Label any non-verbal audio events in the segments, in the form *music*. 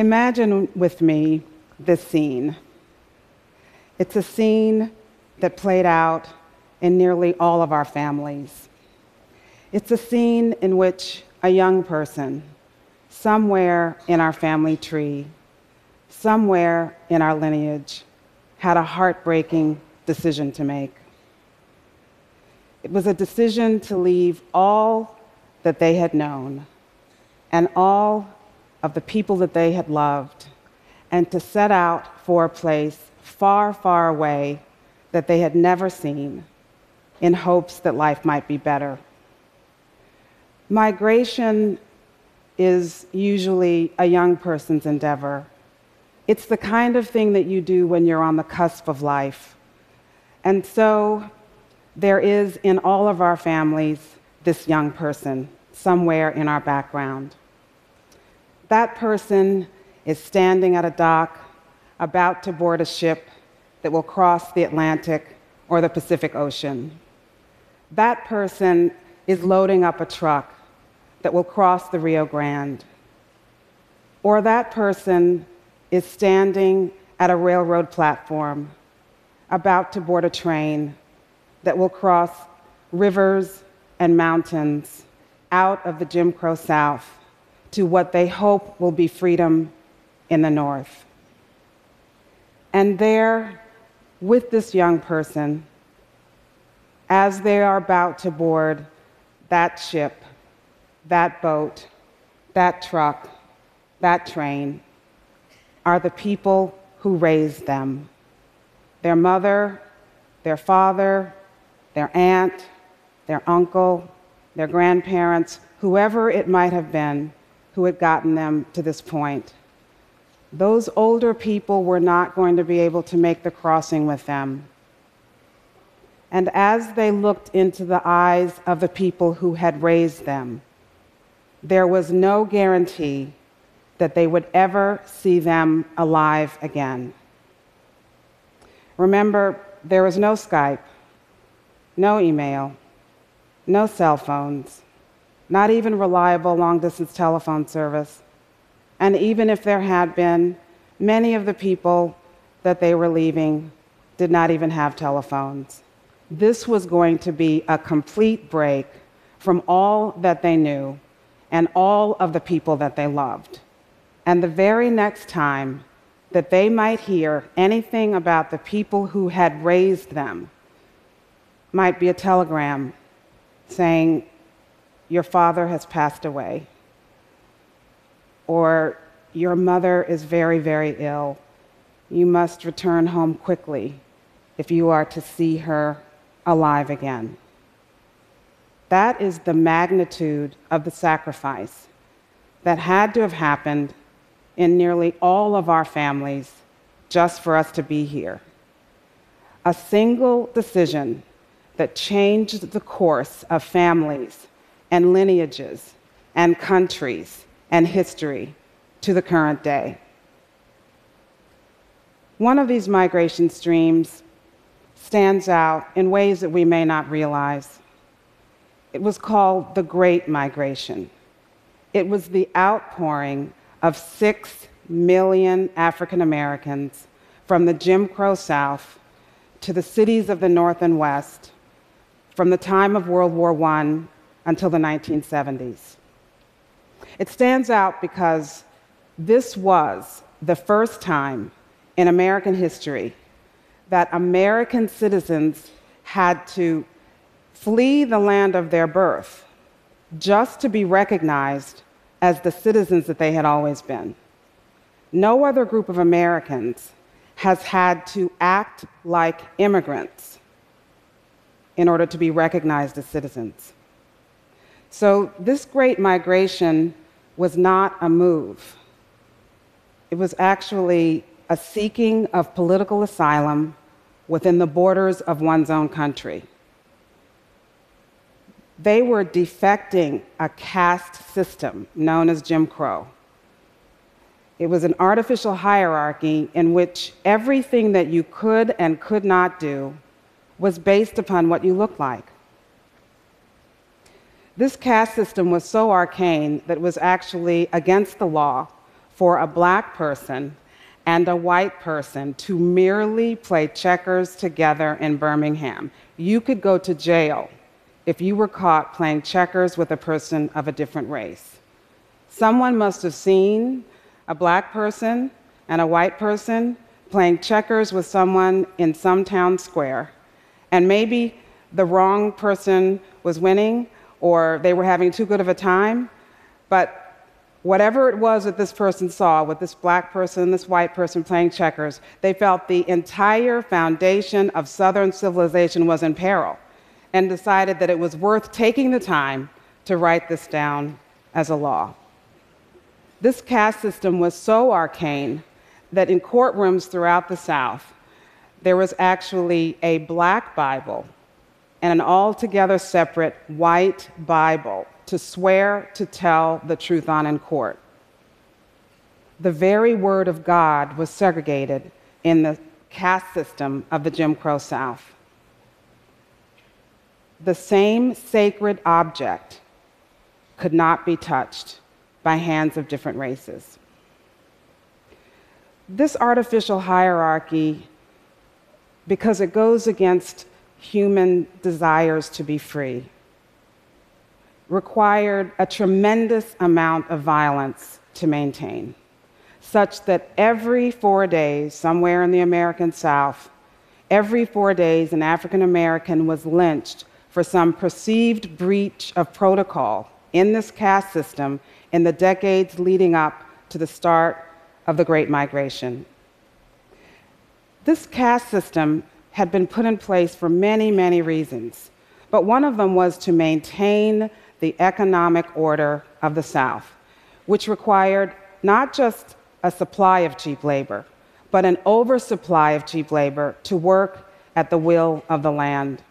Imagine with me this scene. It's a scene that played out in nearly all of our families. It's a scene in which a young person, somewhere in our family tree, somewhere in our lineage, had a heartbreaking decision to make. It was a decision to leave all that they had known and all of the people that they had loved and to set out for a place far, far away that they had never seen in hopes that life might be better. Migration is usually a young person's endeavor. It's the kind of thing that you do when you're on the cusp of life. And so there is in all of our families this young person somewhere in our background. That person is standing at a dock about to board a ship that will cross the Atlantic or the Pacific Ocean. That person is loading up a truck that will cross the Rio Grande. Or that person is standing at a railroad platform about to board a train that will cross rivers and mountains out of the Jim Crow South to what they hope will be freedom in the North. And there, with this young person, as they are about to board that ship, that boat, that truck, that train, are the people who raised them their mother, their father, their aunt, their uncle, their grandparents, whoever it might have been who had gotten them to this point. Those older people were not going to be able to make the crossing with them. And as they looked into the eyes of the people who had raised them, there was no guarantee that they would ever see them alive again. Remember, there was no Skype, no email, no cell phones, not even reliable long distance telephone service. And even if there had been, many of the people that they were leaving did not even have telephones. This was going to be a complete break from all that they knew and all of the people that they loved. And the very next time that they might hear anything about the people who had raised them might be a telegram saying, Your father has passed away, or Your mother is very, very ill. You must return home quickly if you are to see her alive again. That is the magnitude of the sacrifice that had to have happened in nearly all of our families just for us to be here. A single decision that changed the course of families and lineages and countries and history to the current day. One of these migration streams stands out in ways that we may not realize. It was called the Great Migration. It was the outpouring of six million African Americans from the Jim Crow South to the cities of the North and West from the time of World War I until the 1970s. It stands out because this was the first time in American history that American citizens had to flee the land of their birth just to be recognized as the citizens that they had always been. No other group of Americans has had to act like immigrants in order to be recognized as citizens. So, this great migration was not a move. It was actually a seeking of political asylum within the borders of one's own country. They were defecting a caste system known as Jim Crow. It was an artificial hierarchy in which everything that you could and could not do was based upon what you looked like. This caste system was so arcane that it was actually against the law for a black person and a white person to merely play checkers together in Birmingham. You could go to jail if you were caught playing checkers with a person of a different race. Someone must have seen a black person and a white person playing checkers with someone in some town square, and maybe the wrong person was winning or they were having too good of a time, but whatever it was that this person saw with this black person, this white person playing checkers, they felt the entire foundation of Southern civilization was in peril and decided that it was worth taking the time to write this down as a law. This caste system was so arcane that in courtrooms throughout the South, there was actually a black Bible and an altogether separate white Bible to swear to tell the truth on in court. The very word of God was segregated in the caste system of the Jim Crow South. The same sacred object could not be touched by hands of different races. This artificial hierarchy, because it goes against human desires to be free, required a tremendous amount of violence to maintain, such that every four days, somewhere in the American South, every four days, an African American was lynched for some perceived breach of protocol in this caste system in the decades leading up to the start of the Great Migration. This caste system had been put in place for many, many reasons, but one of them was to maintain the economic order of the South, which required not just a supply of cheap labor, but an oversupply of cheap labor to work at the will of the land.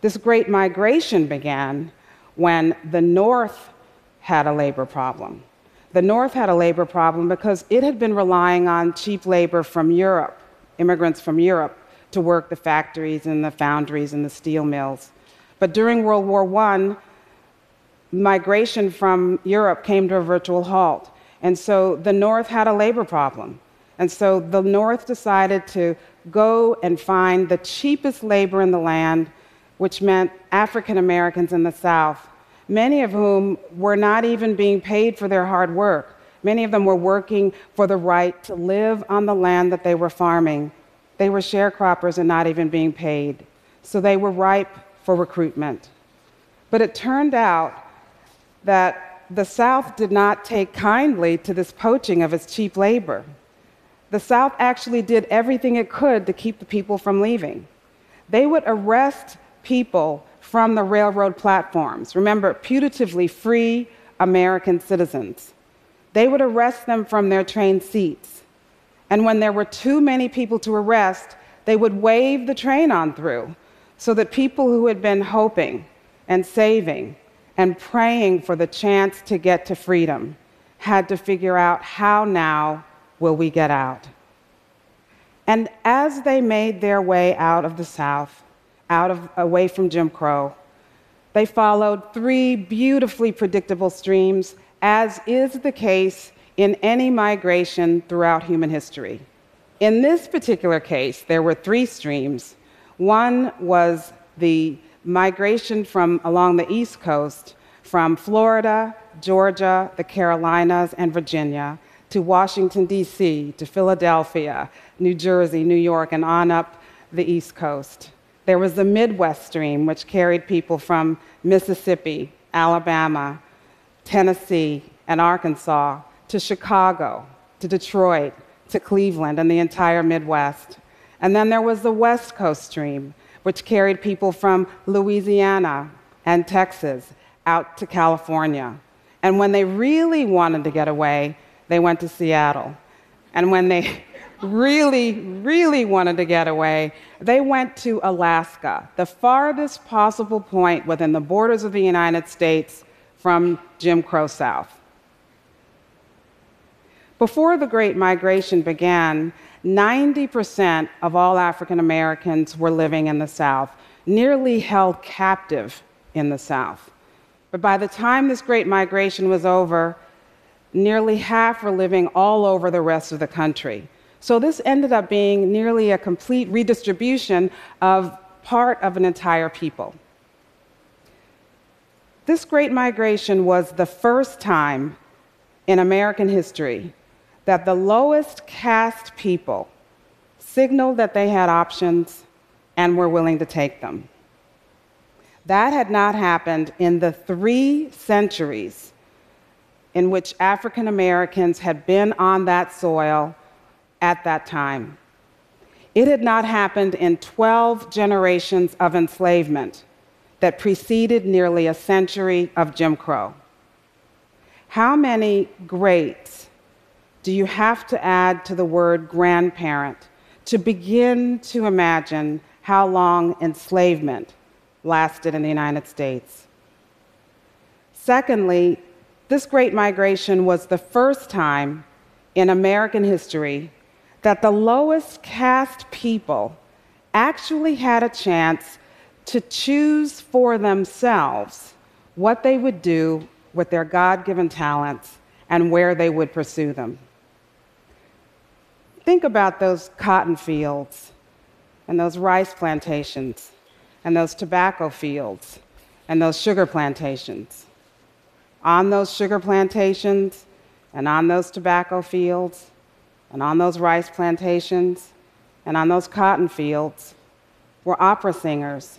This great migration began when the North had a labor problem. The North had a labor problem because it had been relying on cheap labor from Europe, immigrants from Europe, to work the factories and the foundries and the steel mills. But during World War I, migration from Europe came to a virtual halt. And so the North had a labor problem. And so the North decided to go and find the cheapest labor in the land, which meant African Americans in the South, many of whom were not even being paid for their hard work. Many of them were working for the right to live on the land that they were farming. They were sharecroppers and not even being paid. So they were ripe for recruitment. But it turned out that the South did not take kindly to this poaching of its cheap labor. The South actually did everything it could to keep the people from leaving. They would arrest people from the railroad platforms. Remember, putatively free American citizens. They would arrest them from their train seats. And when there were too many people to arrest, they would wave the train on through so that people who had been hoping and saving and praying for the chance to get to freedom had to figure out how now will we get out. And as they made their way out of the South, out of away from Jim Crow, they followed three beautifully predictable streams, as is the case in any migration throughout human history. In this particular case, there were three streams one was the migration from along the East Coast from Florida, Georgia, the Carolinas, and Virginia to Washington, D.C., to Philadelphia, New Jersey, New York, and on up the East Coast. There was the Midwest Stream, which carried people from Mississippi, Alabama, Tennessee, and Arkansas to Chicago, to Detroit, to Cleveland, and the entire Midwest. And then there was the West Coast Stream, which carried people from Louisiana and Texas out to California. And when they really wanted to get away, they went to Seattle. And when they *laughs* really, really wanted to get away, they went to Alaska, the farthest possible point within the borders of the United States from Jim Crow South. Before the Great Migration began, 90% of all African Americans were living in the South, nearly held captive in the South. But by the time this great migration was over, nearly half were living all over the rest of the country. So this ended up being nearly a complete redistribution of part of an entire people. This great migration was the first time in American history that the lowest caste people signaled that they had options and were willing to take them. That had not happened in the three centuries in which African Americans had been on that soil at that time. It had not happened in 12 generations of enslavement that preceded nearly a century of Jim Crow. How many greats do you have to add to the word grandparent to begin to imagine how long enslavement lasted in the United States? Secondly, this great migration was the first time in American history that the lowest caste people actually had a chance to choose for themselves what they would do with their God given talents and where they would pursue them. Think about those cotton fields and those rice plantations and those tobacco fields and those sugar plantations. On those sugar plantations and on those tobacco fields, and on those rice plantations and on those cotton fields were opera singers,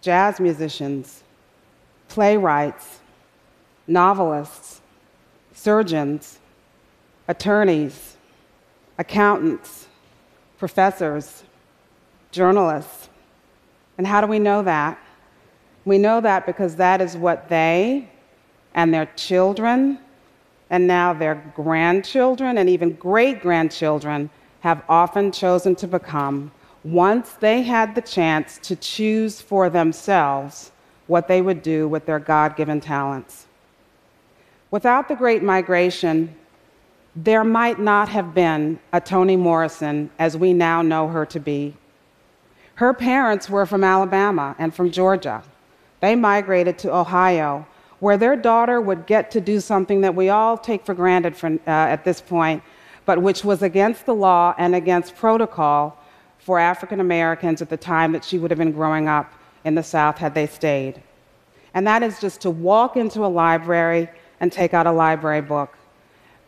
jazz musicians, playwrights, novelists, surgeons, attorneys, accountants, professors, journalists. And how do we know that? We know that because that is what they and their children and now their grandchildren and even great grandchildren have often chosen to become once they had the chance to choose for themselves what they would do with their God given talents. Without the Great Migration, there might not have been a Toni Morrison as we now know her to be. Her parents were from Alabama and from Georgia. They migrated to Ohio where their daughter would get to do something that we all take for granted for, uh, at this point, but which was against the law and against protocol for African Americans at the time that she would have been growing up in the South had they stayed. And that is just to walk into a library and take out a library book.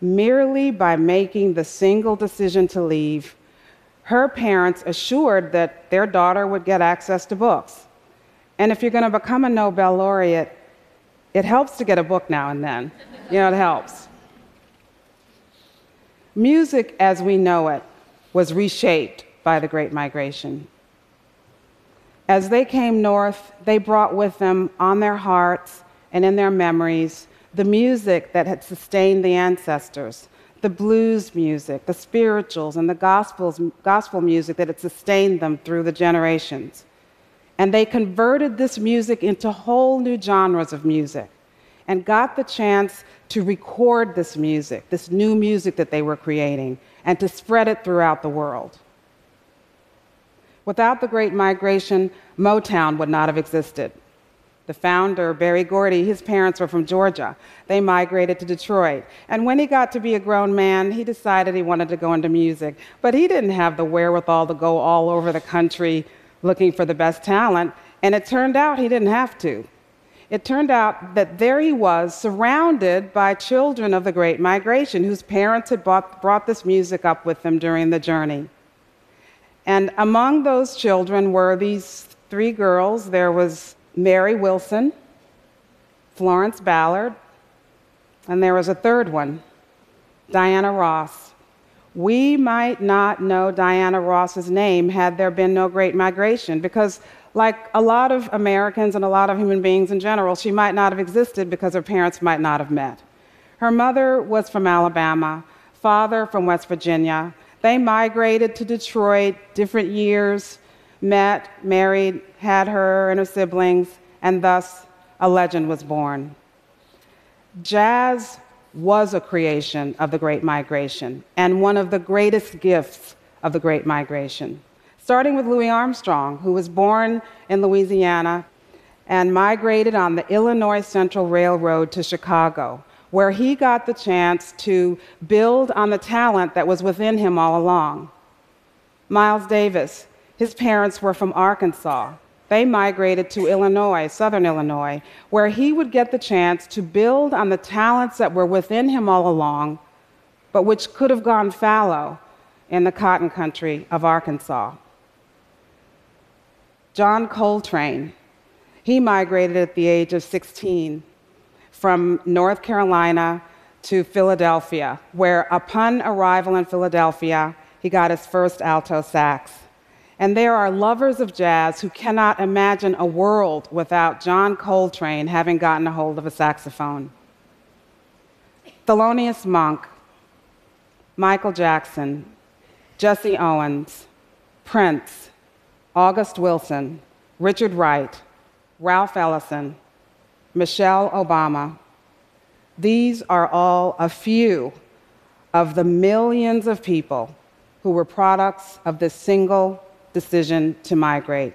Merely by making the single decision to leave, her parents assured that their daughter would get access to books. And if you're going to become a Nobel laureate, it helps to get a book now and then. You know, it helps. Music as we know it was reshaped by the Great Migration. As they came north, they brought with them on their hearts and in their memories the music that had sustained the ancestors, the blues music, the spirituals, and the gospels, gospel music that had sustained them through the generations. And they converted this music into whole new genres of music and got the chance to record this music, this new music that they were creating, and to spread it throughout the world. Without the Great Migration, Motown would not have existed. The founder, Berry Gordy, his parents were from Georgia. They migrated to Detroit. And when he got to be a grown man, he decided he wanted to go into music. But he didn't have the wherewithal to go all over the country looking for the best talent, and it turned out he didn't have to. It turned out that there he was, surrounded by children of the Great Migration, whose parents had bought, brought this music up with them during the journey. And among those children were these three girls. There was Mary Wilson, Florence Ballard, and there was a third one, Diana Ross. We might not know Diana Ross's name had there been no great migration, because, like a lot of Americans and a lot of human beings in general, she might not have existed because her parents might not have met. Her mother was from Alabama, father from West Virginia. They migrated to Detroit different years, met, married, had her and her siblings, and thus a legend was born. Jazz was a creation of the Great Migration and one of the greatest gifts of the Great Migration. Starting with Louis Armstrong, who was born in Louisiana and migrated on the Illinois Central Railroad to Chicago, where he got the chance to build on the talent that was within him all along. Miles Davis, his parents were from Arkansas. They migrated to Illinois, southern Illinois, where he would get the chance to build on the talents that were within him all along, but which could have gone fallow in the cotton country of Arkansas. John Coltrane, he migrated at the age of 16 from North Carolina to Philadelphia, where upon arrival in Philadelphia, he got his first alto sax. And there are lovers of jazz who cannot imagine a world without John Coltrane having gotten a hold of a saxophone. Thelonious Monk, Michael Jackson, Jesse Owens, Prince, August Wilson, Richard Wright, Ralph Ellison, Michelle Obama. These are all a few of the millions of people who were products of this single decision to migrate.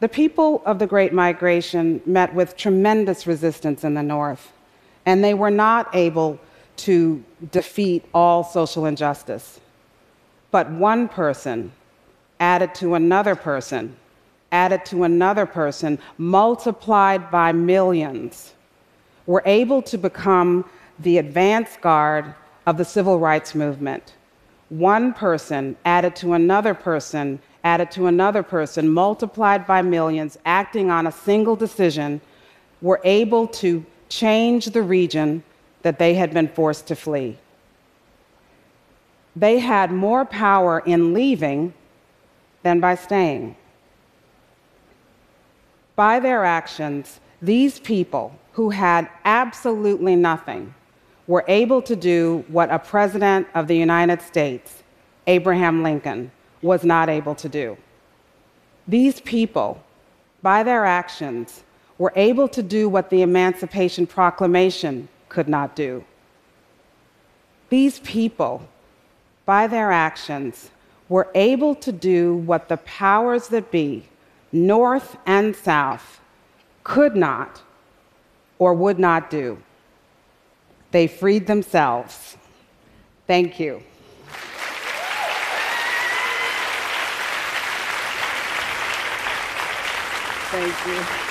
The people of the Great Migration met with tremendous resistance in the North, and they were not able to defeat all social injustice. But one person added to another person, added to another person, multiplied by millions, were able to become the advance guard of the civil rights movement. One person added to another person, added to another person, multiplied by millions, acting on a single decision, were able to change the region that they had been forced to flee. They had more power in leaving than by staying. By their actions, these people who had absolutely nothing were able to do what a president of the United States, Abraham Lincoln, was not able to do. These people, by their actions, were able to do what the Emancipation Proclamation could not do. These people, by their actions, were able to do what the powers that be, North and South, could not or would not do. They freed themselves. Thank you. Thank you.